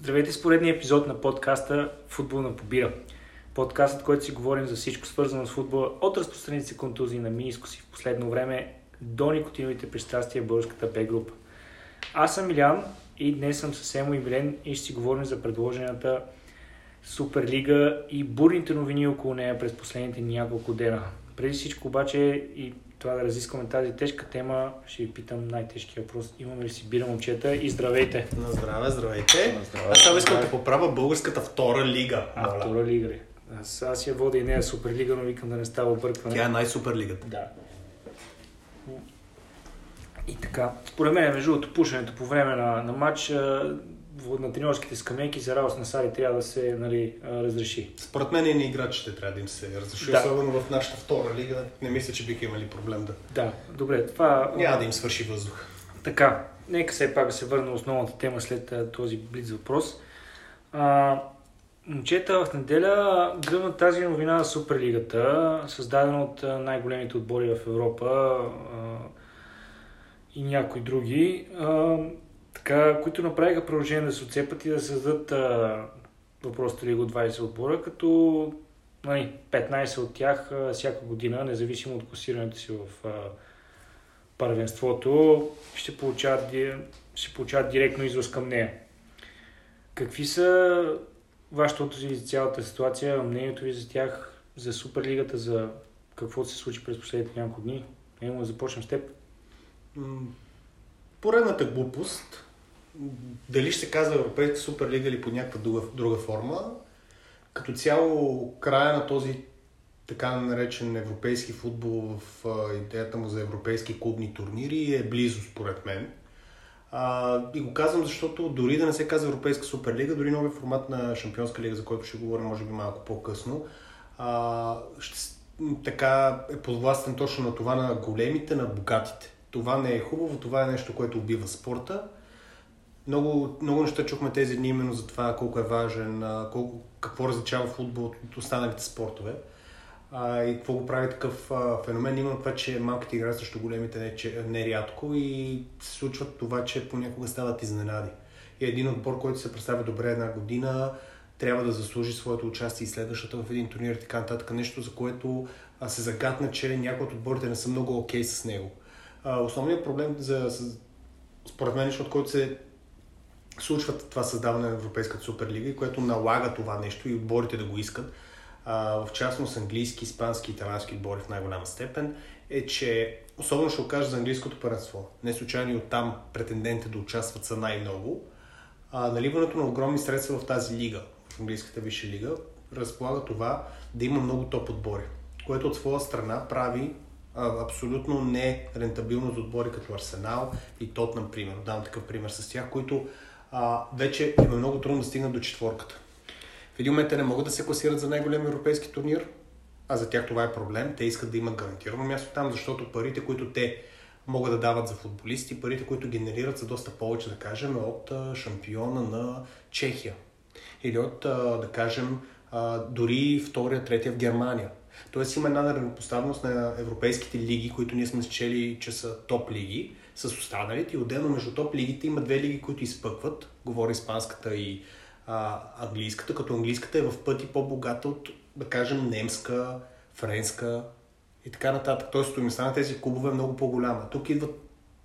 Здравейте с поредния епизод на подкаста Футбол на побира. Подкастът, който си говорим за всичко свързано с футбола, от разпространените контузии на минискоси в последно време до никотиновите пристрастия в българската Б група. Аз съм Илян и днес съм съвсем Емо и Милен и ще си говорим за предложената Суперлига и бурните новини около нея през последните няколко дена. Преди всичко обаче и това да разискваме тази тежка тема, ще ви питам най-тежкия въпрос. Имаме ли си бира момчета и здравейте? На здраве, здравейте. На здраве, Аз само искам да поправя българската втора лига. А, моля. втора лига ли? Аз, аз я водя и нея Суперлига, но викам да не става объркване. Тя е най-супер лигата. Да. И така, според мен, между другото, пушенето по време на, на матч на тренерските скамейки за Раос на Сари трябва да се нали, разреши. Според мен и на играчите трябва да им се разреши, Да. особено в нашата втора лига. Не мисля, че биха имали проблем да. Да, добре, това... Няма да им свърши въздух. Така, нека все пак да се върна на основната тема след този блиц въпрос. А, момчета, в неделя гръмна тази новина на Суперлигата, създадена от най-големите отбори в Европа а, и някои други, а, така, които направиха предложение да се отцепат и да създадат лига от 20 отбора, като нали, 15 от тях всяка година, независимо от класирането си в а, първенството, ще получават, ще получават директно излъз към нея. Какви са вашето отзиви за цялата ситуация, мнението ви за тях, за Суперлигата, за какво се случи през последните няколко дни? Да започнем с теб. Поредната глупост, дали ще се казва Европейска суперлига или по някаква друга, друга форма, като цяло края на този така наречен европейски футбол в идеята му за европейски клубни турнири е близо според мен. А, и го казвам, защото дори да не се казва Европейска суперлига, дори новия формат на Шампионска лига, за който ще говорим може би малко по-късно, а, ще, така е подвластен точно на това на големите, на богатите. Това не е хубаво, това е нещо, което убива спорта. Много, много неща чухме тези дни именно за това колко е важен, колко, какво различава футбол от останалите спортове. А, и какво го прави такъв а, феномен. Има това, че малките играят срещу големите не, че, не рядко и се случва това, че понякога стават изненади. И един отбор, който се представя добре една година, трябва да заслужи своето участие и следващата в един турнир и така нататък. Нещо, за което а, се загадна, че някои от отборите не са много окей с него. А, основният проблем за, според мен, от който се случва това създаване на Европейската суперлига което налага това нещо и отборите да го искат, в частност английски, испански и италиански отбори в най-голяма степен, е, че особено ще го кажа за английското първенство. Не случайно и оттам претендентите да участват са най-много. А, наливането на огромни средства в тази лига, в английската висша лига, разполага това да има много топ отбори, което от своя страна прави а, абсолютно не рентабилно за отбори като Арсенал и Тот, например. Давам такъв пример с тях, които а, вече им е много трудно да стигнат до четворката. В един момент те не могат да се класират за най-голям европейски турнир, а за тях това е проблем. Те искат да имат гарантирано място там, защото парите, които те могат да дават за футболисти, парите, които генерират са доста повече, да кажем, от шампиона на Чехия. Или от, да кажем, дори втория, третия в Германия. Тоест има една неравнопоставеност на европейските лиги, които ние сме счели, че са топ лиги, с останалите. И отделно между топ лигите има две лиги, които изпъкват. Говоря испанската и а, английската, като английската е в пъти по-богата от, да кажем, немска, френска и така нататък. Тоест стоимостта на тези клубове е много по-голяма. Тук идва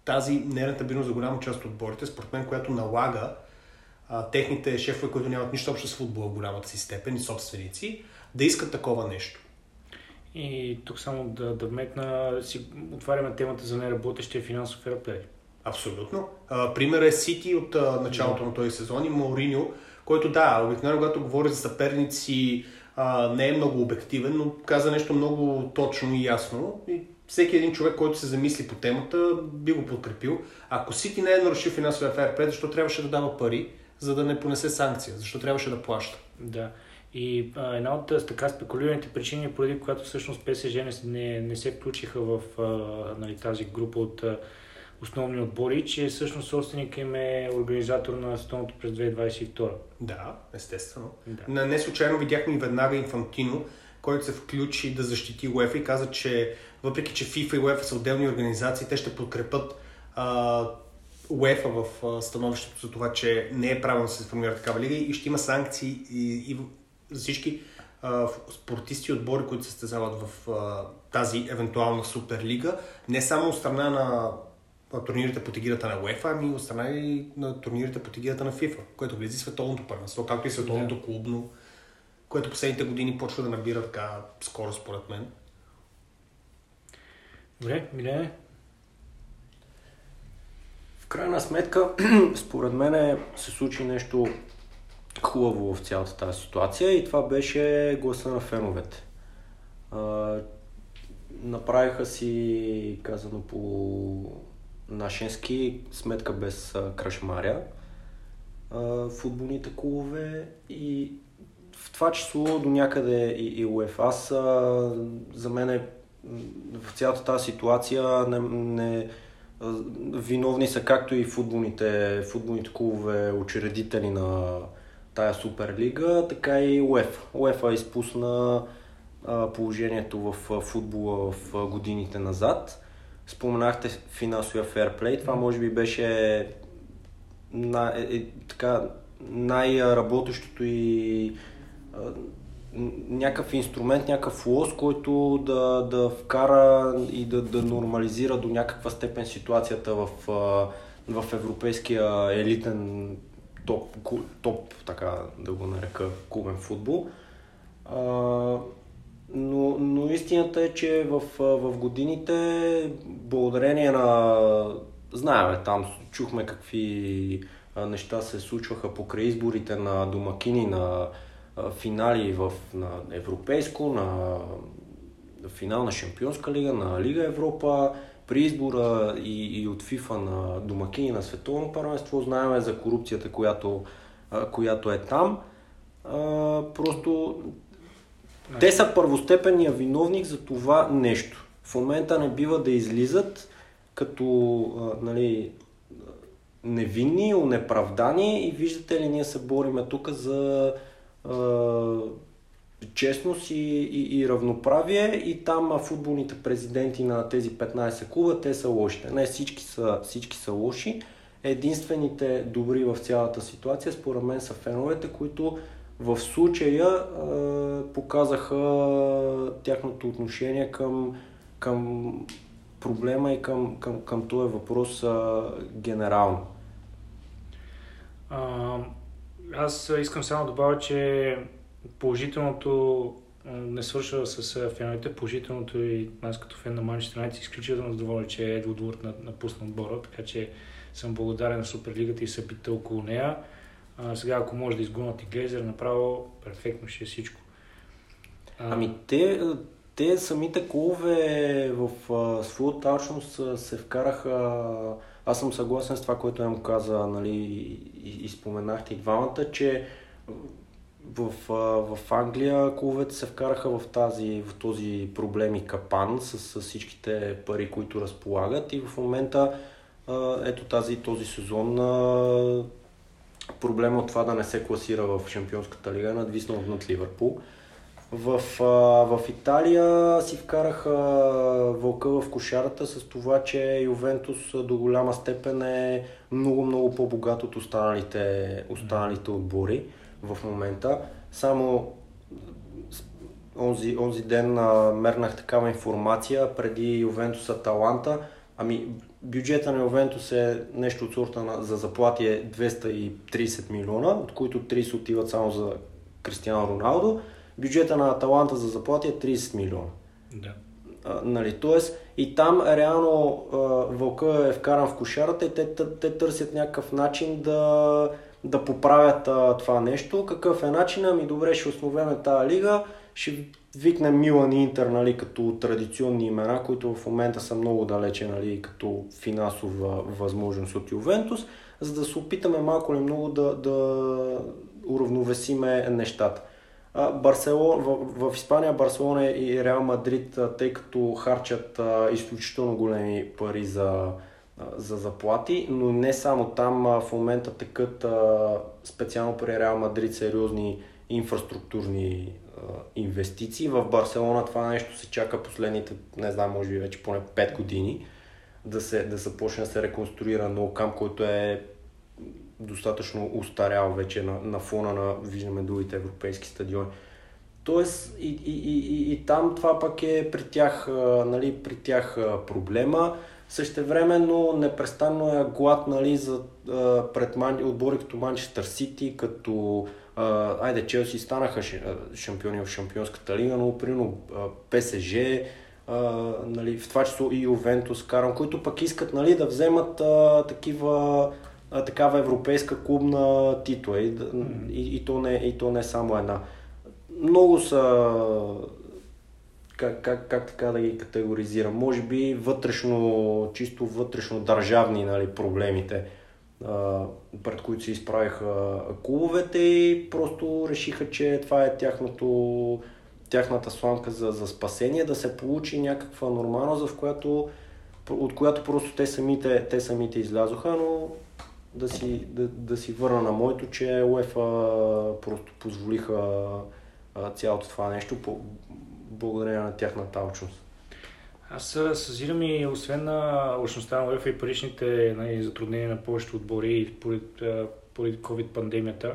тази нерентабилност за голяма част от отборите, според мен, която налага а, техните шефове, които нямат нищо общо с футбола в голямата си степен и собственици, да искат такова нещо. И тук само да, да вметна, си отваряме темата за неработещия финансов ферплей. Абсолютно. А, пример е Сити от а, началото на този сезон и Мауриньо, който да, обикновено когато говори за съперници, а, не е много обективен, но каза нещо много точно и ясно. И всеки един човек, който се замисли по темата, би го подкрепил. Ако Сити не е нарушил финансовия ферплей, защо трябваше да дава пари, за да не понесе санкция? Защо трябваше да плаща? Да. И а, една от така спекулираните причини, поради която всъщност ПСЖ не, не, се включиха в а, нали, тази група от а, основни отбори, че всъщност собственик им е организатор на световното през 2022. Да, естествено. Да. Не, не случайно видяхме и веднага Инфантино, който се включи да защити УЕФА и каза, че въпреки, че FIFA и УЕФА са отделни организации, те ще подкрепят а, УЕФА в становището за това, че не е правилно да се формира такава лига и ще има санкции и, и за всички а, спортисти и отбори, които се състезават в а, тази евентуална суперлига, не само от страна на турнирите по тегирата на УЕФА, ами от страна и на турнирите по тегирата на ФИФА, което влиза световното първенство, както и световното yeah. клубно, което последните години почва да набира така скоро според мен. Добре, Милене? В крайна сметка, според мен се случи нещо хубаво в цялата тази ситуация и това беше гласа на феновете. А, направиха си, казано по нашенски, сметка без а, крашмаря, футболните клубове и в това число до някъде и, и УЕФА. Аз а, за мен е в цялата тази ситуация не, не, виновни са както и футболните, футболните клубове, учредители на тая Суперлига, така и УЕФА. УЕФА изпусна положението в футбола в годините назад. Споменахте финансовия ферплей. Това може би беше най- е, е, така, най-работещото и някакъв инструмент, някакъв лос, който да, да вкара и да, да нормализира до някаква степен ситуацията в, в европейския елитен топ, топ, така да го нарека, клубен футбол. А, но, но истината е, че в, в годините, благодарение на... Знаем, там чухме какви неща се случваха покрай изборите на домакини на финали в, на Европейско, на финал на Шампионска лига, на Лига Европа, при избора и, и от ФИФА на домакини на световно първенство, знаем за корупцията, която, която е там. А, просто те са първостепенния виновник за това нещо. В момента не бива да излизат като а, нали, невинни, унеправдани и виждате ли, ние се бориме тук за честност и, и, и равноправие и там футболните президенти на тези 15 клуба, те са лошите. Не всички са, всички са лоши. Единствените добри в цялата ситуация, според мен, са феновете, които в случая е, показаха тяхното отношение към, към проблема и към, към, към този въпрос е, генерално. А, аз искам само да добавя, че положителното не свършва с феновете. Положителното и аз като фен на Манчестър Юнайтед изключително доволен, че Едвард Уорд напусна отбора, така че съм благодарен на Суперлигата и събита около нея. А, сега, ако може да изгонят и Глезер, направо перфектно ще е всичко. А... Ами те, те самите клубове в своята точност се вкараха аз съм съгласен с това, което им каза, нали, и, и споменахте и двамата, че в, в Англия клубовете се вкараха в, тази, в този проблем и капан с, с всичките пари, които разполагат и в момента ето тази, този сезон проблема от това да не се класира в Шампионската лига е надвиснал над Ливърпул. В, в Италия си вкараха вълка в кошарата с това, че Ювентус до голяма степен е много-много по-богат от останалите, останалите отбори в момента. Само онзи, онзи ден а, мернах такава информация преди Ювентус Аталанта. Ами, бюджета на Ювентус е нещо от сорта на, за заплати е 230 милиона, от които 30 отиват само за Кристиано Роналдо бюджета на Аталанта за заплати е 30 милиона. Да. А, нали, тоест, и там реално а, вълка е вкаран в кошарата и те, те търсят някакъв начин да, да поправят а, това нещо. Какъв е начин? Ами добре, ще основеме тази лига, ще викнем Милан и Интер нали, като традиционни имена, които в момента са много далече нали, като финансова възможност от Ювентус, за да се опитаме малко или много да, да уравновесиме нещата. Барселон, в, в Испания Барселона и Реал Мадрид, тъй като харчат а, изключително големи пари за, за заплати, но не само там в момента текат а, специално при Реал Мадрид сериозни инфраструктурни инвестиции. В Барселона това нещо се чака последните, не знам, може би вече поне 5 години. да се, да започне да се реконструира нов камп, който е достатъчно устарял вече на, на фона на, виждаме, другите европейски стадиони. Тоест и, и, и, и, и там това пък е при тях, нали, при тях проблема. Същевременно непрестанно е глад нали, за, а, пред ман... отбори като Манчестър Сити, като а, айде Челси станаха шампиони в Шампионската лига, но примерно ПСЖ, а, нали, в това число и Ювентус, Карам, които пък искат нали, да вземат а, такива а, такава европейска клубна титла и, и, и, то не, и то не само една. Много са как, как, как така да ги категоризирам, може би вътрешно, чисто вътрешно държавни нали, проблемите, а, пред които се изправиха клубовете и просто решиха, че това е тяхното, тяхната сламка за, за спасение, да се получи някаква нормалност, в която, от която просто те самите, те самите излязоха, но да си, да, да си върна на моето, че УЕФА просто позволиха цялото това нещо. По, благодарение на тяхната алчност. Аз съзирам и освен на лъчността на УЕФА и паричните нали, затруднения на повечето отбори поради, поради COVID-пандемията,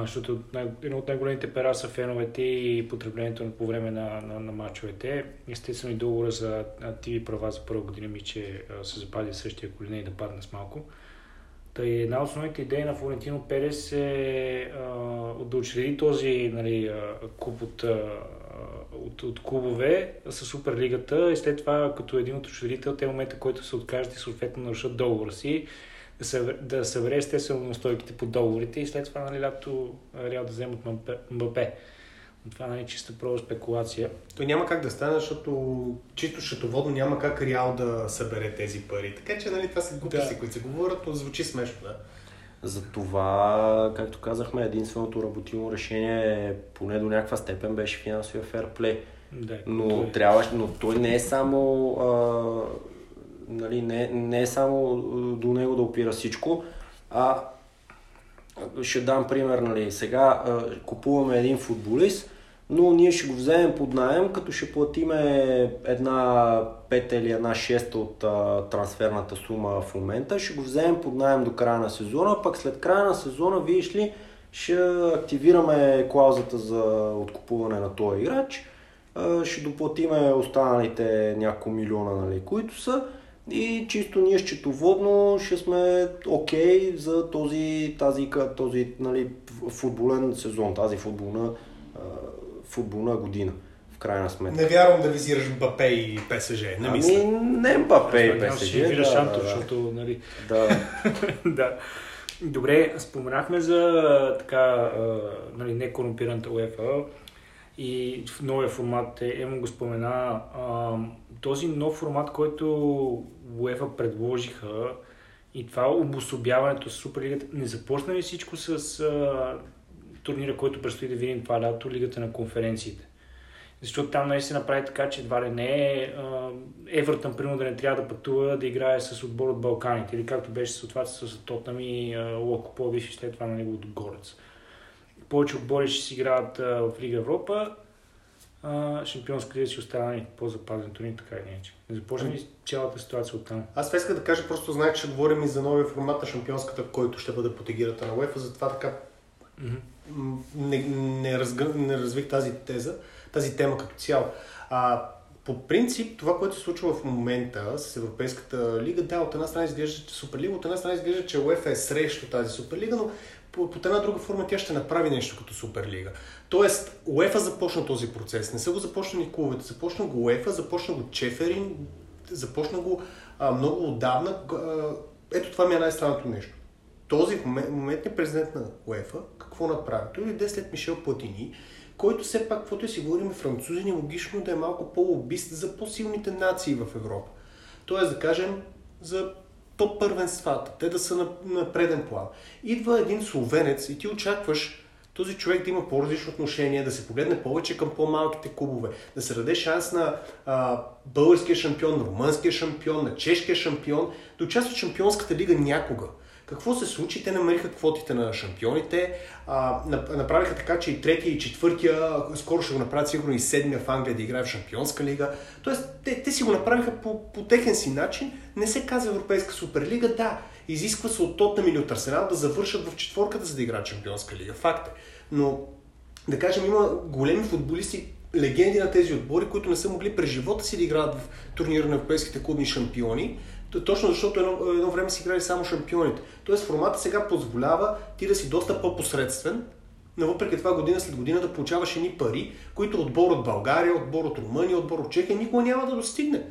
защото едно от най-големите пера са феновете и потреблението по време на, на, на матчовете. Естествено и договора за ТВ права за първа година ми, че се запази същия, не и да падне с малко. Та и една от основните идеи на Флорентино Перес е а, да учреди този нали, куп от, от, от клубове с Суперлигата и след това като един от учредител, те момента, който се откажат и съответно нарушат договора си, да, събере, да събере естествено настойките по договорите и след това нали, лято Реал да вземат Мбапе. Това не е чиста проба спекулация. То няма как да стане, защото чисто счетоводно няма как Реал да събере тези пари. Така че нали, това са глупости, да. които се говорят, но звучи смешно, да. Затова, както казахме, единственото работимо решение, поне до някаква степен, беше финансовия ферплей. Да, но, е. трябва, но той не е само а, нали, не, не е само до него да опира всичко, а ще дам пример, нали, сега а, купуваме един футболист, но ние ще го вземем под найем, като ще платиме една пета или една шеста от а, трансферната сума в момента. Ще го вземем под найем до края на сезона, пък след края на сезона, видиш ли, ще активираме клаузата за откупуване на този играч. А, ще доплатиме останалите няколко милиона, нали, които са. И чисто ние счетоводно ще сме окей okay за този, тази, този нали, футболен сезон, тази футболна футболна година в крайна сметка. Не вярвам да визираш Бапе и ПСЖ, не ами, мисля. не Бапе и ПСЖ. Ще да, Шанто, да, защото, нали... Да. да. Добре, споменахме за така, нали, некорумпираната УЕФА и в новия формат, Емо го спомена, този нов формат, който УЕФА предложиха и това обособяването с Суперлигата, не започна ли всичко с турнира, който предстои да видим това лято, Лигата на конференциите. Защото там нали се направи така, че едва ли не е Евертън, примерно, да не трябва да пътува да играе с отбор от Балканите. Или както беше с това с Тотнам и Локо Пловдив и след това на него от Горец. Повече отбори ще си играят в Лига Европа, шампионска лига си остава нали, по-запазен турнир, така и иначе. Не започна ли цялата ситуация от там? Аз това исках да кажа, просто знаех, че говорим и за новия формат на шампионската, който ще бъде под егирата на UEFA, затова така mm-hmm не, не, разгър... не развих тази теза, тази тема като цяло. А, по принцип, това, което се случва в момента с Европейската лига, да, от една страна изглежда, че Суперлига, от една страна изглежда, че УЕФА е срещу тази Суперлига, но по, една друга форма тя ще направи нещо като Суперлига. Тоест, УЕФА започна този процес. Не са го започнали клубовете. Започна го УЕФА, започна го Чеферин, започна го а, много отдавна. Ето това ми е най-странното нещо. Този момент, моментният президент на УЕФА какво направи? Той дойде след Мишел Платини, който все пак, каквото и си говорим французин, е логично да е малко по-лобист за по-силните нации в Европа. Тоест, да кажем, за топ-първенствата, те да са на, на преден план. Идва един словенец и ти очакваш този човек да има по-различно отношение, да се погледне повече към по-малките клубове, да се даде шанс на а, българския шампион, на румънския шампион, на чешкия шампион, да участва в шампионската лига някога. Какво се случи? Те намериха квотите на шампионите, а, направиха така, че и третия и четвъртия, скоро ще го направят сигурно и седмия в Англия да играе в Шампионска лига. Тоест, те, те си го направиха по, по техен си начин. Не се казва Европейска суперлига, да, изисква се от Тотнам или от Арсенал да завършат в четворката, за да играят Шампионска лига. Факт е. Но, да кажем, има големи футболисти, легенди на тези отбори, които не са могли през живота си да играят в турнира на европейските клубни шампиони, точно защото едно, едно време си играли само шампионите. Тоест формата сега позволява ти да си доста по-посредствен, но въпреки това година след година да получаваш едни пари, които отбор от България, отбор от Румъния, отбор от Чехия никога няма да достигне.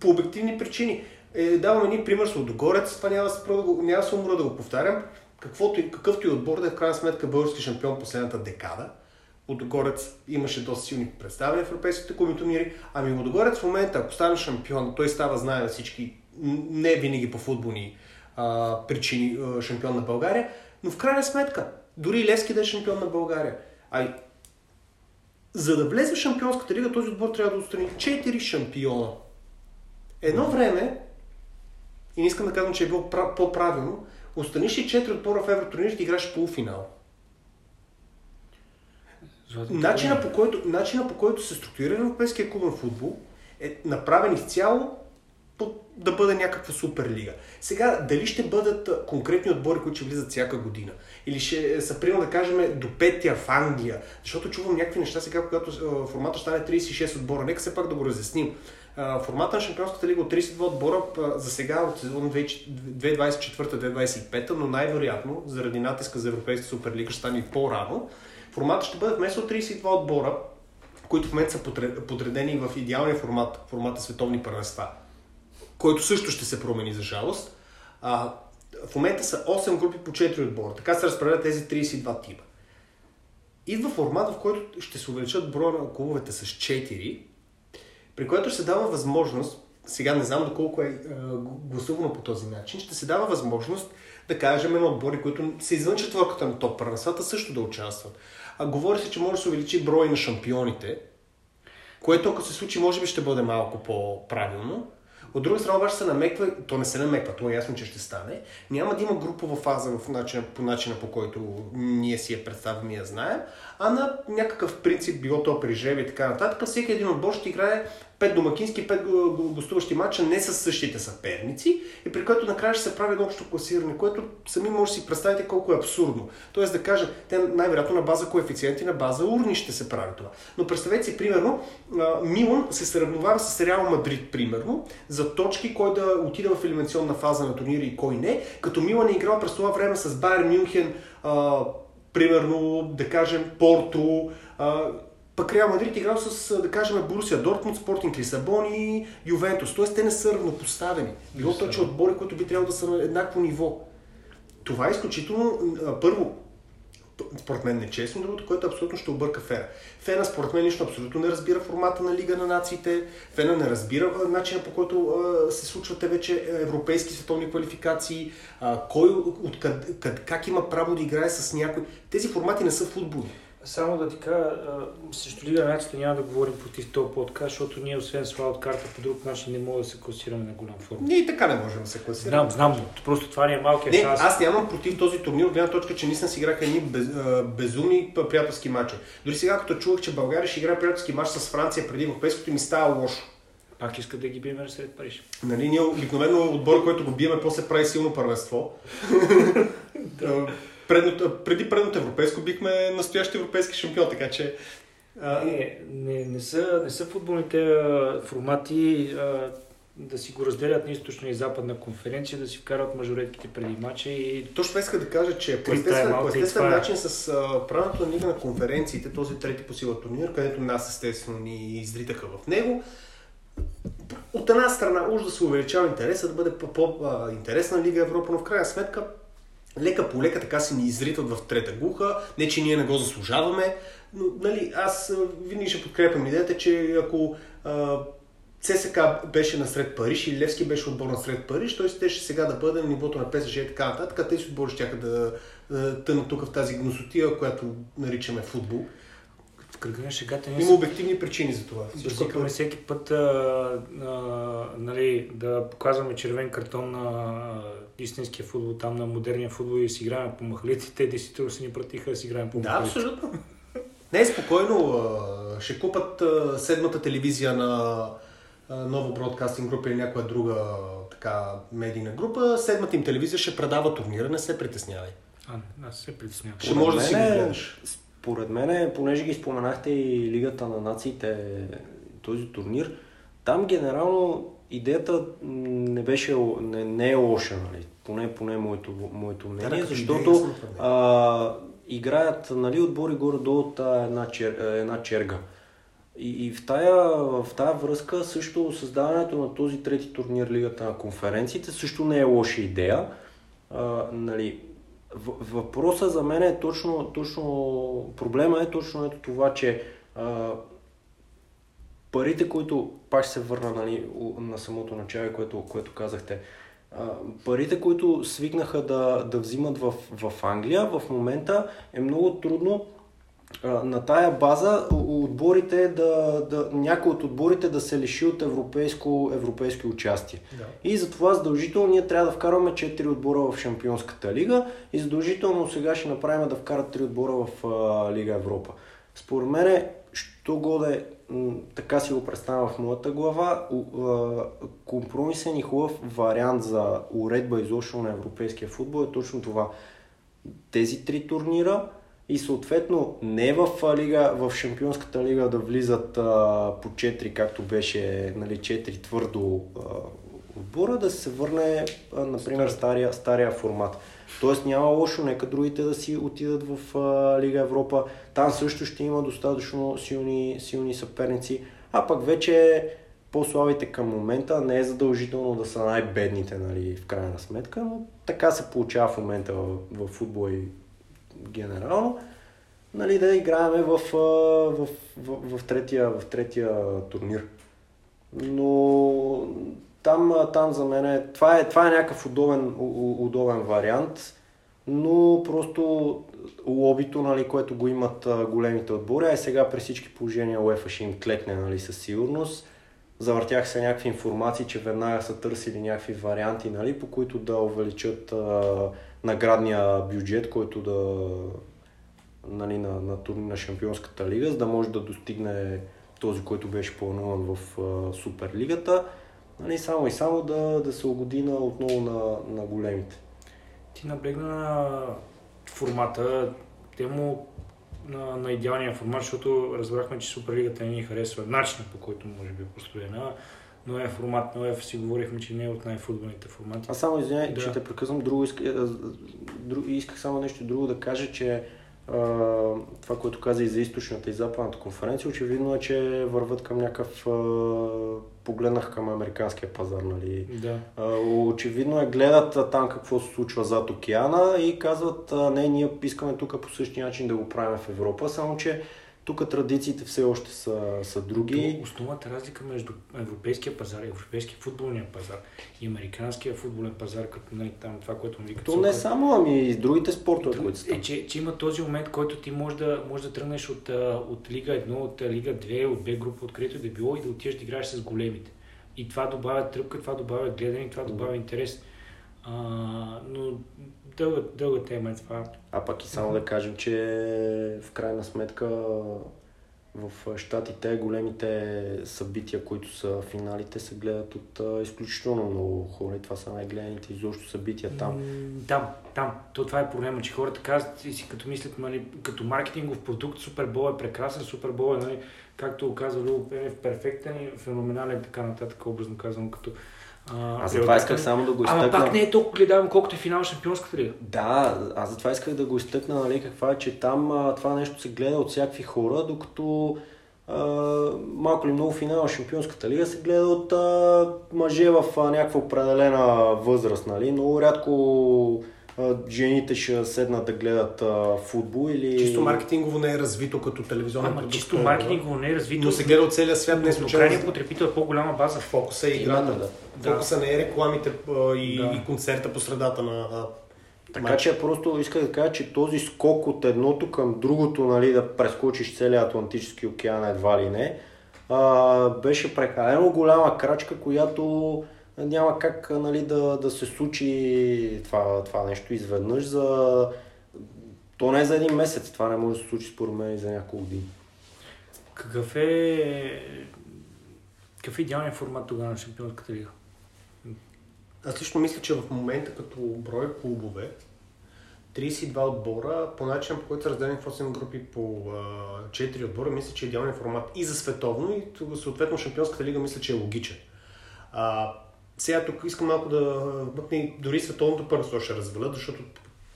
По обективни причини. Е, давам един пример с Лодогорец, това няма, да, няма се умра да го повтарям. Каквото, какъвто и отбор да е в крайна сметка български шампион последната декада, Лодогорец имаше доста силни представи в европейските клубни турнири. Ами Лодогорец в момента, ако стане шампион, той става, знае на всички, не винаги по футболни а, причини а, шампион на България, но в крайна сметка, дори Лески да е шампион на България. Ай, за да влезе в шампионската лига, този отбор трябва да отстрани 4 шампиона. Едно време, и не искам да казвам, че е било по-правилно, останиш и 4 отбора в евротурнирите и играш полуфинал. Начина по, който, начина по който се структурира европейския клубен футбол е направен изцяло да бъде някаква суперлига. Сега, дали ще бъдат конкретни отбори, които ще влизат всяка година? Или ще са, примерно да кажем, до петия в Англия? Защото чувам някакви неща сега, когато формата стане 36 отбора. Нека все пак да го разясним. Формата на Шампионската лига от 32 отбора за сега от сезон 2024-2025, но най-вероятно, заради натиска за Европейска суперлига, ще стане по-рано Формата ще бъде вместо 32 отбора, които в момента са подредени в идеалния формат, формата световни първенства, който също ще се промени за жалост. А, в момента са 8 групи по 4 отбора. Така се разпределят тези 32 тима. Идва формат, в който ще се увеличат броя на клубовете с 4, при което ще се дава възможност, сега не знам доколко е, е гласувано по този начин, ще се дава възможност да кажем на отбори, които са извън четвърката на топ първенствата, също да участват. А, говори се, че може да се увеличи брой на шампионите, което ако се случи, може би ще бъде малко по-правилно. От друга страна обаче се намеква, то не се намеква, то е ясно, че ще стане. Няма да има групова фаза в начина, по начина по който ние си я представяме и я знаем, а на някакъв принцип, било то при жреби и така нататък, всеки един отбор ще играе пет домакински, пет гостуващи матча не с същите съперници и при което накрая ще се прави едно общо класиране, което сами може да си представите колко е абсурдно. Тоест да кажа, те най-вероятно на база коефициенти, на база урни ще се прави това. Но представете си, примерно, Милан се сравновава с Реал Мадрид, примерно, за точки, кой да отиде в елиминационна фаза на турнири и кой не, като Милан е играл през това време с Байер Мюнхен, примерно, да кажем, Порто, пък Реал Мадрид играл с, да кажем, Борусия Дортмунд, Спортинг Лисабон и Ювентус. Тоест те не са равнопоставени. Било то, че отбори, които би трябвало да са на еднакво ниво. Това е изключително, първо, според мен нечестно, другото, което абсолютно ще обърка Фена. Фена, според мен, лично абсолютно не разбира формата на Лига на нациите. Фена не разбира начина по който а, се случват те вече европейски световни квалификации, а, кой, от, къд, къд, как има право да играе с някой. Тези формати не са футболи. Само да ти кажа, срещу Лига на няма да говорим против този подкаст, защото ние освен с от карта по друг начин не можем да се класираме на голям форма. Ние и така не можем да се класираме. Знам, знам, просто това ни е малкият шанс. Аз нямам против този турнир, от гледна точка, че наистина си играха едни без, безумни приятелски матчи. Дори сега, като чувах, че България ще играе приятелски матч с Франция преди европейското, ми става лошо. Пак искат да ги биеме сред Париж. Нали, ние обикновено отбора, който го биеме, после прави силно първенство. предното, преди предното европейско бихме настоящи европейски шампион, така че... А... Не, не, не, са, не са футболните а, формати а, да си го разделят на източна и западна конференция, да си вкарат мажоретките преди матча и... Точно иска да кажа, че по естествен, по естествен е. начин с а, правилното лига на конференциите, този трети по сила турнир, където нас естествено ни изритаха в него, от една страна уж да се увеличава интереса, да бъде по-интересна Лига Европа, но в крайна сметка лека по лека така си ни изритат в трета глуха. Не, че ние не го заслужаваме, но нали, аз винаги ще подкрепям идеята, че ако а, ЦСК беше насред Париж или Левски беше отбор насред Париж, т.е. те ще сега да бъде на нивото на ПСЖ и така нататък, тези отбори ще да, да тънат тук в тази гносотия, която наричаме футбол кръга на шегата Има се обективни причини за това. Всичко базикаме е- всеки път а, а, нали, да показваме червен картон на истинския футбол, там на модерния футбол и си играем по махалите. Те действително си ни пратиха да си играем по Да, махалите. абсолютно. Не, спокойно. а, Ще купат а, седмата телевизия на а, нова бродкастинг група или някоя друга така медийна група. Седмата им телевизия ще предава турнира, не се притеснявай. А, аз се притеснявам. Ще може да си го гледаш. Според мен, понеже ги споменахте и Лигата на нациите, този турнир, там генерално идеята не беше, не, не е лоша, нали? поне, поне моето, моето да, мнение, защото идея съм твърден. а, играят нали, отбори горе-долу от една, чер, една черга. И, и в, тая, в тая връзка също създаването на този трети турнир Лигата на конференциите също не е лоша идея. А, нали, в- въпросът за мен е точно, точно проблема е точно ето това, че а, парите, които пак ще се върна нали, на самото начало, което, което казахте, парите, които свикнаха да, да взимат в, в Англия, в момента е много трудно на тая база отборите да, да, някой от отборите да се лиши от европейско, европейско участие. Да. И затова задължително ние трябва да вкараме 4 отбора в Шампионската лига и задължително сега ще направим да вкарат 3 отбора в а, Лига Европа. Според мен, що годе, така си го представям в моята глава, компромисен и хубав вариант за уредба изобщо на европейския футбол е точно това. Тези три турнира и съответно не в лига, в Шампионската лига да влизат а, по 4, както беше нали, 4 твърдо а, отбора, да се върне, а, например, стария, стария формат. Тоест няма лошо, нека другите да си отидат в а, Лига Европа. Там също ще има достатъчно силни, силни съперници. А пък вече по-слабите към момента не е задължително да са най-бедните, нали, в крайна сметка, но така се получава в момента в, в футбол и генерално. Нали, да играеме в, в, в, в, третия, в третия турнир. Но там, там за мен е, това е, това е някакъв удобен, удобен вариант, но просто лобито, нали, което го имат големите отбори, а сега при всички положения УЕФА ще им клекне нали, със сигурност. Завъртях се някакви информации, че веднага са търсили някакви варианти, нали, по които да увеличат а, наградния бюджет, който да нали, на, на турни на Шампионската лига, за да може да достигне този, който беше плануван в а, Суперлигата. Нали, само и само да, да се угоди на, отново на, на големите. Ти наблегна на формата, те на, на идеалния формат, защото разбрахме, че Суперлигата не ни харесва начинът по който може би е построена. Но е формат на УЕФ си говорихме, че не е от най-футболните формати. Аз само извиняй, Да. че те прекъсвам. Друго иск, е, друг, исках само нещо друго да кажа, че а, това, което каза и за източната и западната конференция, очевидно е, че върват към някакъв... А, погледнах към американския пазар, нали? Да. А, Очевидно е, гледат а, там какво се случва зад океана и казват, а, не, ние искаме тук по същия начин да го правим в Европа, само че тук традициите все още са, са други. То Основната разлика между европейския пазар, европейския футболния пазар и американския футболен пазар, като нали, там това, което му викат То не сокър, само, ами и другите спортове, които са е, че, че има този момент, който ти може да, може да тръгнеш от, от Лига 1, от Лига 2, от Б група, и да било и да отидеш да играеш с големите. И това добавя тръпка, това добавя гледане, това добавя интерес. А, но дълга, дълга тема е това. А пък и само да кажем, че в крайна сметка в Штатите големите събития, които са финалите, се гледат от а, изключително много хора и това са най-гледаните изобщо събития там. М, Там, там. То това е проблема, че хората казват и си като мислят, нали, като маркетингов продукт, Супербол е прекрасен, Супербол е, нали, както казва Любо Пенев, перфектен и феноменален, така нататък, образно казвам, като а, Аз затова исках само да го Ама изтъкна. пак не е толкова гледаем, колкото е финал на Шампионската лига. Да, аз затова исках да го изтъкна, нали, каква е, че там а, това нещо се гледа от всякакви хора, докато а, малко или много финал на Шампионската лига се гледа от а, мъже в а, някаква определена възраст, нали. Много рядко а, жените ще седнат да гледат а, футбол или... Чисто маркетингово не е развито като телевизионен Ама продукт. чисто но- маркетингово не е развито. Но се гледа от целия свят, не но случайно. крайният потребител е по-голяма база. Фокуса е играта. Да. Фокуса не е рекламите а, и, Да. и концерта по средата на... А, Така матч. че просто исках да кажа, че този скок от едното към другото, нали, да прескочиш целият Атлантически океан едва ли не, а, беше прекалено голяма крачка, която няма как нали, да, да се случи това, това нещо изведнъж за... То не е за един месец, това не може да се случи според мен и за няколко години. Какъв е... Какъв е идеалният формат тогава на Шампионската лига? Аз лично мисля, че в момента като брой клубове, 32 отбора, по начин по който са разделени в 8 групи по а, 4 отбора, мисля, че е идеалният формат и за световно, и съответно Шампионската лига мисля, че е логичен. А, сега тук искам малко да бъкне дори световното първенство ще развалят, защото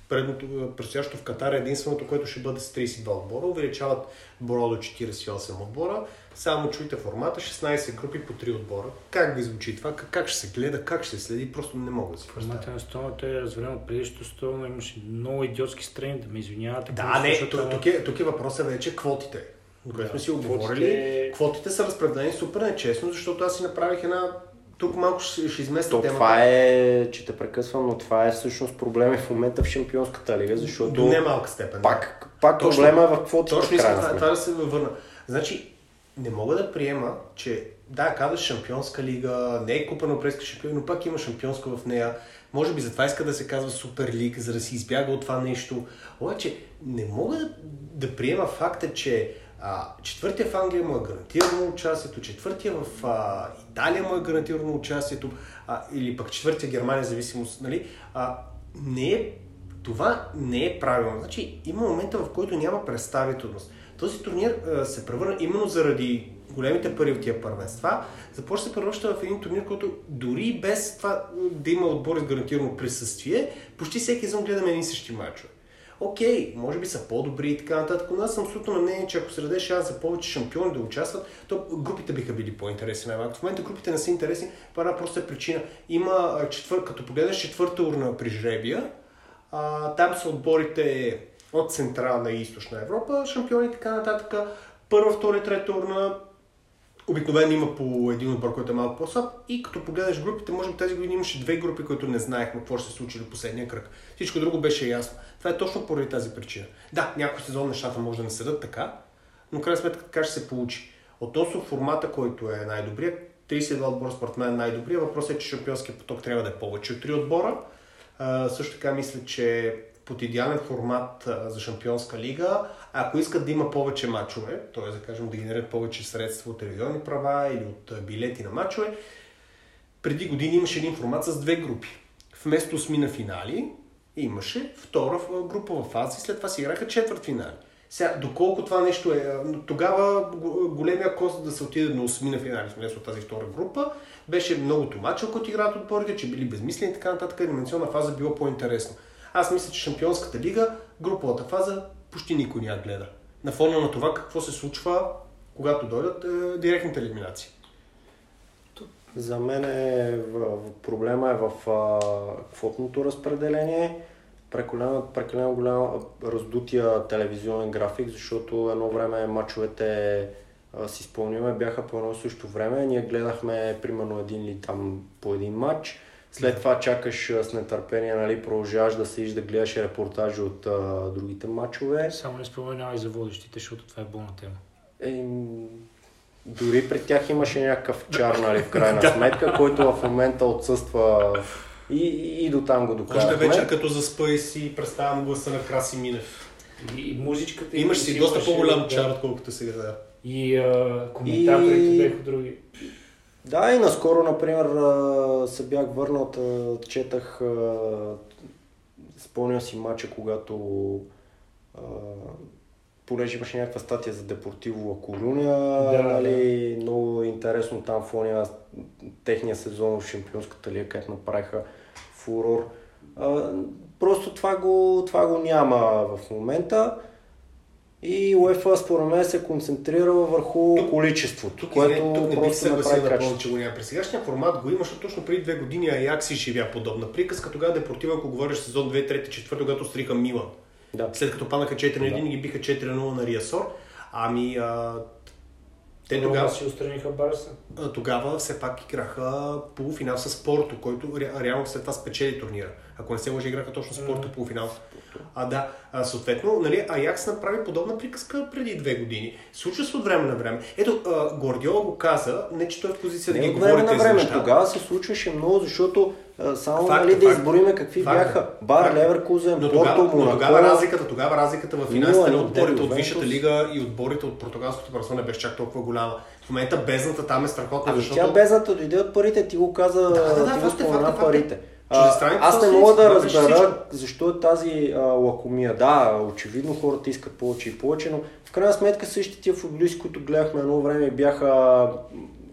предното, предстоящото в Катар е единственото, което ще бъде с 32 отбора. Увеличават броя до 48 отбора. Само чуйте формата, 16 групи по 3 отбора. Как ви звучи това? Как, ще се гледа? Как ще се следи? Просто не мога да си. Формата на столната е развален от предишното стол, имаше много идиотски страни, да ме извинявате. Да, не, защото- тук, тук, е, тук е въпросът вече квотите. Когато сме си оговорили, Квотите- квотите са разпределени супер нечестно, защото аз си направих една... Тук малко ще, ще изместя То темата. това е, че те прекъсвам, но това е всъщност проблем в момента в Шампионската лига, защото До немалка степен. да. пак, пак Точно- проблема е в квотите в Точно искам това, това да се върна. Значи, не мога да приема, че да, казваш шампионска лига, не е купа на европейска шампион, но пак има шампионска в нея. Може би затова иска да се казва Супер Лиг, за да си избяга от това нещо. Обаче, не мога да, да приема факта, че а, четвъртия в Англия му е гарантирано участието, четвъртия в а, Италия му е гарантирано участието, а, или пък четвъртия Германия, зависимост, нали? А, не е това не е правилно. Значи има момента, в който няма представителност. Този турнир а, се превърна именно заради големите пари в тия първенства, започва се превръща в един турнир, който дори без това да има отбор с гарантирано присъствие, почти всеки сезон гледаме едни същи мачове. Окей, може би са по-добри и така нататък, но аз съм абсолютно на мнение, че ако се даде шанс за повече шампиони да участват, то групите биха били по-интересни. В момента групите не са интересни по една проста причина. Има четвър... като погледнеш четвърта урна при жребия, а, там са отборите от Централна и Източна Европа, шампиони и така нататък. Първа, втора и трета урна обикновено има по един отбор, който е малко по-слаб. И като погледнеш групите, може би тази година имаше две групи, които не знаехме какво ще се случи до последния кръг. Всичко друго беше ясно. Това е точно поради тази причина. Да, някой сезон нещата може да не седат така, но крайна сметка така ще се получи. Относно формата, който е най-добрият, 32 отбора според мен е най-добрият. Въпросът е, че шампионския поток трябва да е повече от 3 отбора. А, също така мисля, че под идеален формат за шампионска лига, ако искат да има повече мачове, т.е. да кажем да генерират повече средства от телевизионни права или от билети на мачове, преди години имаше един формат с две групи. Вместо осмина финали имаше втора в фаза и след това си играха четвърт финали. Сега, доколко това нещо е... Тогава го- големия кост да се отиде на осмина финали вместо тази втора група беше много тумача, които играят отборите, че били безмислени и така нататък. Анимационна фаза било по-интересно. Аз мисля, че Шампионската лига, груповата фаза, почти никой няма гледа. На фона на това какво се случва, когато дойдат е, директните елиминации. За мен е, проблема е в а, квотното разпределение, прекалено, прекалено голям раздутия телевизионен график, защото едно време мачовете а, си спомняме бяха по едно също време. Ние гледахме примерно един или там по един матч. След това чакаш с нетърпение, нали, продължаваш да седиш да гледаш репортажи от а, другите матчове. Само не споменавай за водещите, защото това е болна тема. Е, дори при тях имаше някакъв чар, нали, в крайна сметка, който в момента отсъства и, и, и до там го Още докарахме. вечер, като заспа и си представям гласа на Краси Минев. И, и музичката... Имаш и си доста по-голям да. чар, отколкото сега. Да. И а, коментаторите И- бяха други. Да, и наскоро, например, се бях върнал, та, четах, спомням си мача, когато а, понеже имаше някаква статия за Депортиво Ла Коруня, Да, нали, много интересно там в ония техния сезон в Шампионската лига, където направиха фурор. А, просто това го, това го няма в момента. И УЕФА според мен се концентрира върху Тук- количеството, Тук, което не, тук не бих да качество. помня, че го няма. При сегашния формат го има, защото точно преди две години Аякс изживя подобна приказка. Тогава Депортива, ако говориш сезон 2, 3, 4, когато стриха Милан. Да. След като паднаха 4 на 1 Да. ги биха 4 на 0 на Риасор. Ами, а, Те Тогава тогава, си устраниха Барса. тогава все пак играха полуфинал с Порто, който ре- реално след това спечели турнира. Ако не се лъжи, играха точно с Порто полуфинал. А да, а, съответно, нали, Аякс направи подобна приказка преди две години. Случва се от време на време. Ето, а, Гордиола го каза, не че той е в позиция да Не ги от говори време на тези време. неща. Тогава се случваше много, защото само Факт е, нали, да факт. избориме какви Факт е. бяха. Бар, Факт е. Леверкузен, Но Порто, тогава, но Монако. тогава, разликата, тогава разликата в финансите на отборите от Висшата лига и отборите от португалското първенство не беше чак толкова голяма. В момента бездната там е страхотна, Ами защото... тя бездната дойде от парите, ти го каза, да, да, ти го е, спомена е, е. парите. А, аз не мога да разбера защо е тази а, лакомия. Да, очевидно хората искат повече и повече, но в крайна сметка същите тия футболисти, които гледахме едно време, бяха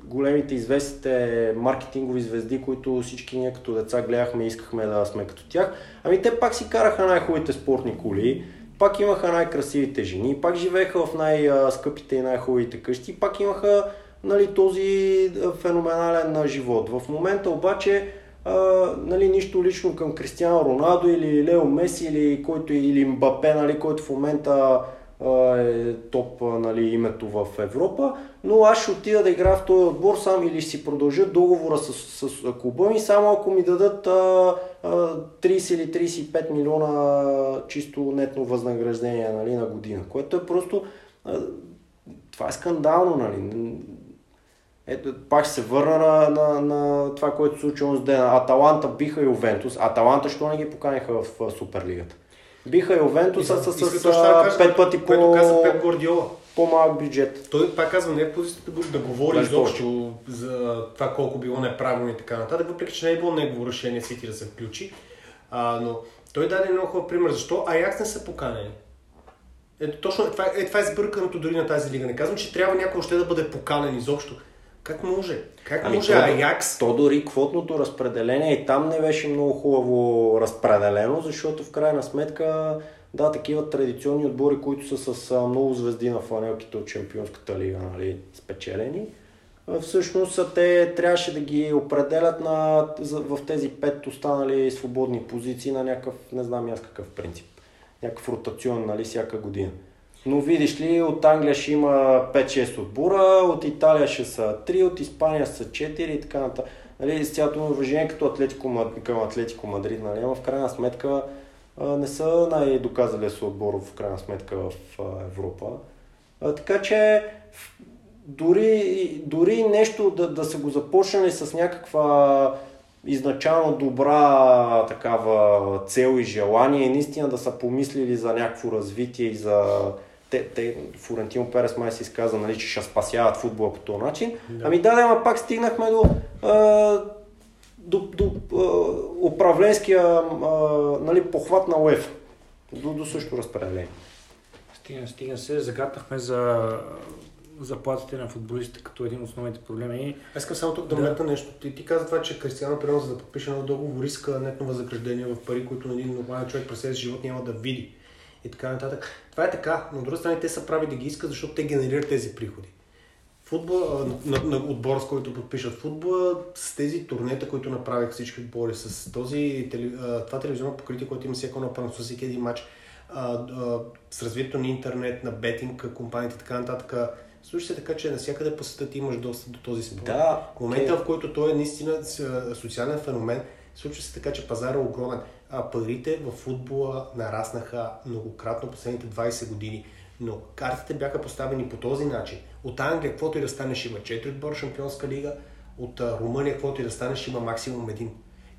големите известните маркетингови звезди, които всички ние като деца гледахме и искахме да сме като тях. Ами те пак си караха най-хубавите спортни коли, пак имаха най-красивите жени, пак живееха в най-скъпите и най-хубавите къщи, пак имаха нали, този феноменален живот. В момента обаче а, нали, нищо лично към Кристиано Роналдо или Лео Меси или, който, или Мбапе, нали, който в момента е топ нали, името в Европа, но аз ще отида да играя в този отбор сам или ще си продължа договора с, с, с клуба ми, само ако ми дадат а, а, 30 или 35 милиона чисто нетно възнаграждение нали, на година, което е просто а, това е скандално, нали? Ето, пак се върна на, на, на това, което се случи онзи ден. Аталанта биха Ювентус. Аталанта, що не ги поканиха в Суперлигата? Биха Ювентус с, с, с, кажа, пет пъти което каза по, Пеп Гордиола. по-малък бюджет. Той пак казва, не е позицията да, го- да говори изобщо за това колко било неправилно и така нататък, въпреки че не е било негово решение Сити да се включи. А, но той даде много хубав пример. Защо Аякс не са поканени? Ето точно това, е, това е сбърканото дори на тази лига. Не казвам, че трябва някой още да бъде поканен изобщо. Как може? Как Ами може то- Аякс? То дори квотното разпределение и там не беше много хубаво разпределено, защото в крайна сметка, да, такива традиционни отбори, които са с много звезди на фланелките от Чемпионската лига, нали, спечелени, всъщност те трябваше да ги определят на, в тези пет останали свободни позиции на някакъв, не знам аз какъв принцип, някакъв ротационен, нали, всяка година. Но видиш ли, от Англия ще има 5-6 отбора, от Италия ще са 3, от Испания са 4 и така нататък. Нали, с цялото уважение като Атлетико, към Атлетико Мадрид, нали, в крайна сметка не са най-доказали се отбор в крайна сметка в Европа. Така че дори, дори нещо да, да са го започнали с някаква изначално добра такава цел и желание наистина да са помислили за някакво развитие и за... Те, те Флорентино Перес май се изказа, нали, че ще спасяват футбола по този начин. Да. Ами да, да, ама пак стигнахме до, а, до, до а, управленския а, нали, похват на УЕФ. До, до също разпределение. Стигна, стигна се, загатнахме за заплатите на футболистите като един от основните проблеми. Аз искам само тук да Да. вметна нещо. Ти, ти каза това, че Кристиано примерно за да подпише нов договор иска нетно възнаграждение в пари, които един нормален човек през живот няма да види. И така нататък. Това е така, но от друга страна те са прави да ги искат, защото те генерират тези приходи. Футбол, на, на, на отбор, с който подпишат футбола, с тези турнета, които направих всички отбори, с този, това телевизионно покритие, което има всяко на първо, с всеки един матч, а, а, с развитието на интернет, на бетинг, компаниите и така нататък. Случи се така, че навсякъде по света ти имаш достъп до този спорт. Да, В момента, окей. в който той е наистина социален феномен, случва се така, че пазар е огромен. А парите в футбола нараснаха многократно последните 20 години. Но картите бяха поставени по този начин. От Англия, каквото и да стане, ще има 4 отбора шампионска лига. От Румъния, каквото и да стане, ще има максимум един.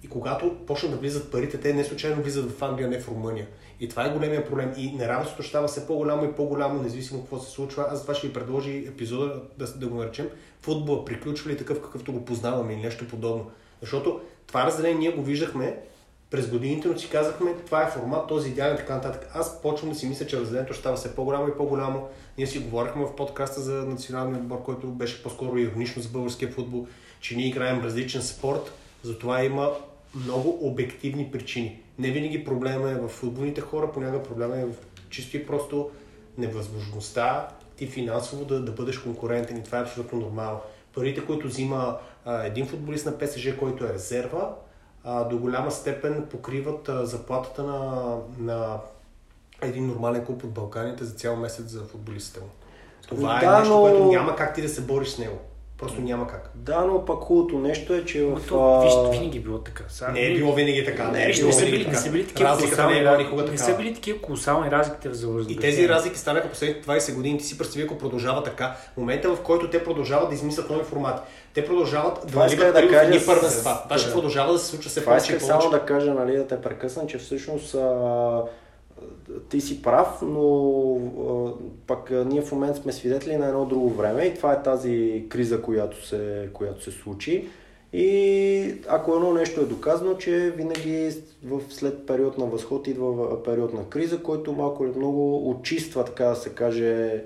И когато почнат да влизат парите, те не случайно влизат в Англия, не в Румъния. И това е големия проблем. И неравенството става все по-голямо и по-голямо, независимо какво се случва. Аз това ще ви предложи епизода да, да го наречем футбола приключва ли такъв какъвто го познаваме или нещо подобно. Защото това разделение ние го виждахме през годините, но си казахме, това е формат, този идеален и така нататък. Аз почвам да си мисля, че разделението ще става все по-голямо и по-голямо. Ние си говорихме в подкаста за националния отбор, който беше по-скоро иронично за българския футбол, че ние играем различен спорт, затова има много обективни причини. Не винаги проблема е в футболните хора, понякога проблема е в чисто и просто невъзможността ти финансово да, да бъдеш конкурентен и това е абсолютно нормално. Парите, които взима а, един футболист на ПСЖ, който е резерва, а, до голяма степен покриват а, заплатата на, на един нормален клуб от Балканите за цял месец за футболистите му. Това Да, е нещо, но- което няма как ти да се бориш с него. Просто няма как. Да, но пък хубавото нещо е, че в... то, виж, винаги е било така. Сега, Не е било винаги така. Не е Виж, било не са винаги били, не така. са били такива Разликата не е колосални, била никога не са така. били такива колосални разликите в И завързването. тези разлики станаха последните 20 години. Ти си представи, ако продължава така. Момента, в който те продължават да измислят нови формати. Те продължават да наливат да едни кажа с- първенства. Това ще да. продължава да се случва все повече и исках повече. само да кажа, нали, да те прекъсна, че всъщност а, ти си прав, но пък ние в момента сме свидетели на едно друго време и това е тази криза, която се, която се случи. И ако едно нещо е доказано, че винаги в, след период на възход идва период на криза, който малко или много очиства, така да се каже,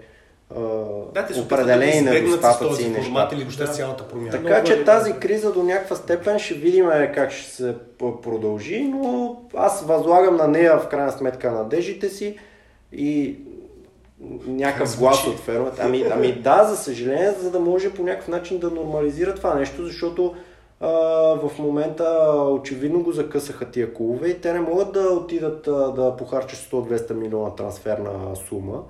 Да, те да определени с недостатъци и неща. или въобще Да. цялата промяна. Така Много че е- тази криза до някаква степен ще видим как ще се продължи, но аз възлагам на нея в крайна сметка надеждите си и някакъв Как глас от фермата. Ами, ами да, за съжаление, за да може по някакъв начин да нормализира това нещо, защото а, в момента очевидно го закъсаха тия клубове и те не могат да отидат а, да похарчат 100-200 милиона трансферна сума.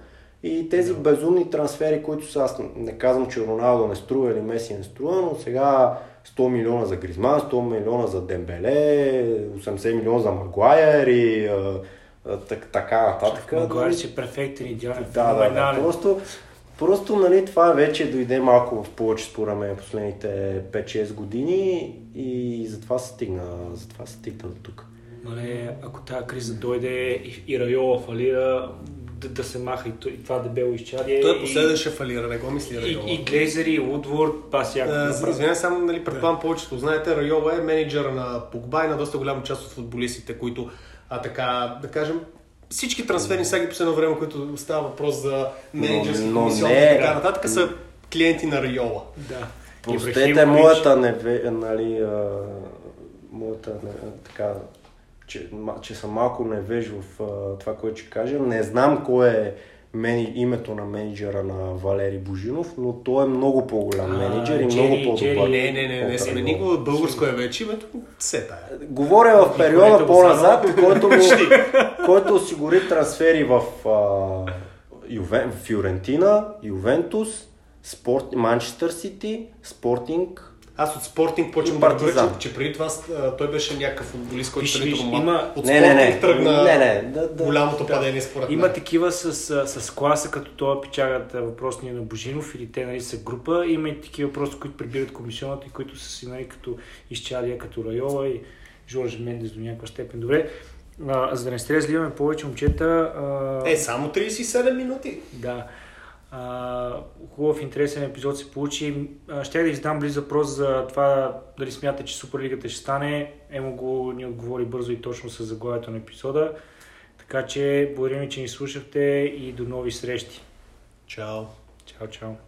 И тези безумни трансфери, които са, аз не казвам, че Роналдо не струва или Меси не струва, но сега 100 милиона за Гризман, 100 милиона за Дембеле, 80 милиона за Магуайер и а, а, так, така нататък. Маглар си е перфектен, идеален, Да, да, да. Просто, просто нали, това вече дойде малко в повече според мен последните 5-6 години и затова се стигна, затова се стигна до тук. Мале, ако тази криза дойде и, и Райола фалира, да, да се маха и, и това дебело изчадие. Той е последен ще фалира, не го мисли И, Райола. и, и Глейзери, и Удворд, аз яко Е. Извинявай, само нали, предполагам повечето. Знаете, Райола е менеджера на Погба и на доста голяма част от футболистите, които, а така, да кажем, всички трансферни саги последно време, които става въпрос за менеджерски Но- но не, и така да. нататък, са клиенти на Райола. Да. Простете моята неве, нали, а, моята, не, така, че, че съм малко невеж в а, това, което ще кажа. Не знам кое е мени, името на менеджера на Валери Божинов, но той е много по-голям А, менеджер и Джери- много по-добър. Джери- Не, не, не, не смени Райола. го, българско е вече името, се тая. Говоря в периода по-назад, Лозанова. който, му, който осигури трансфери в а, Ювен, Фюрентина, Ювентус, Спорт, Манчестър Сити, Спортинг. Аз от Спортинг почвам да Партизан. разбера, че, че преди това а, той беше някакъв футболист, който Виж, преди виж, това има- от Не, не, не. Спортинг тръгна Не, не, да, да. голямото Да. падение според Има такива с, с, класа, като това печагат а, въпросния на Божинов или те нали, са група. Има и такива просто, които прибират комисионата и които са си нали, като изчадия, като Райола и Жорж Мендес до някаква степен. Добре, а, за да не сте разливаме повече момчета, а, Е, само 37 минути. Да. А, хубав, интересен епизод се получи. Щях да ви задам близ въпрос за това дали смятате, че Суперлигата ще стане. Емо го ни отговори бързо и точно с заглавието на епизода. Така че, благодарим ви, че ни слушахте и до нови срещи. Чао. Чао, чао.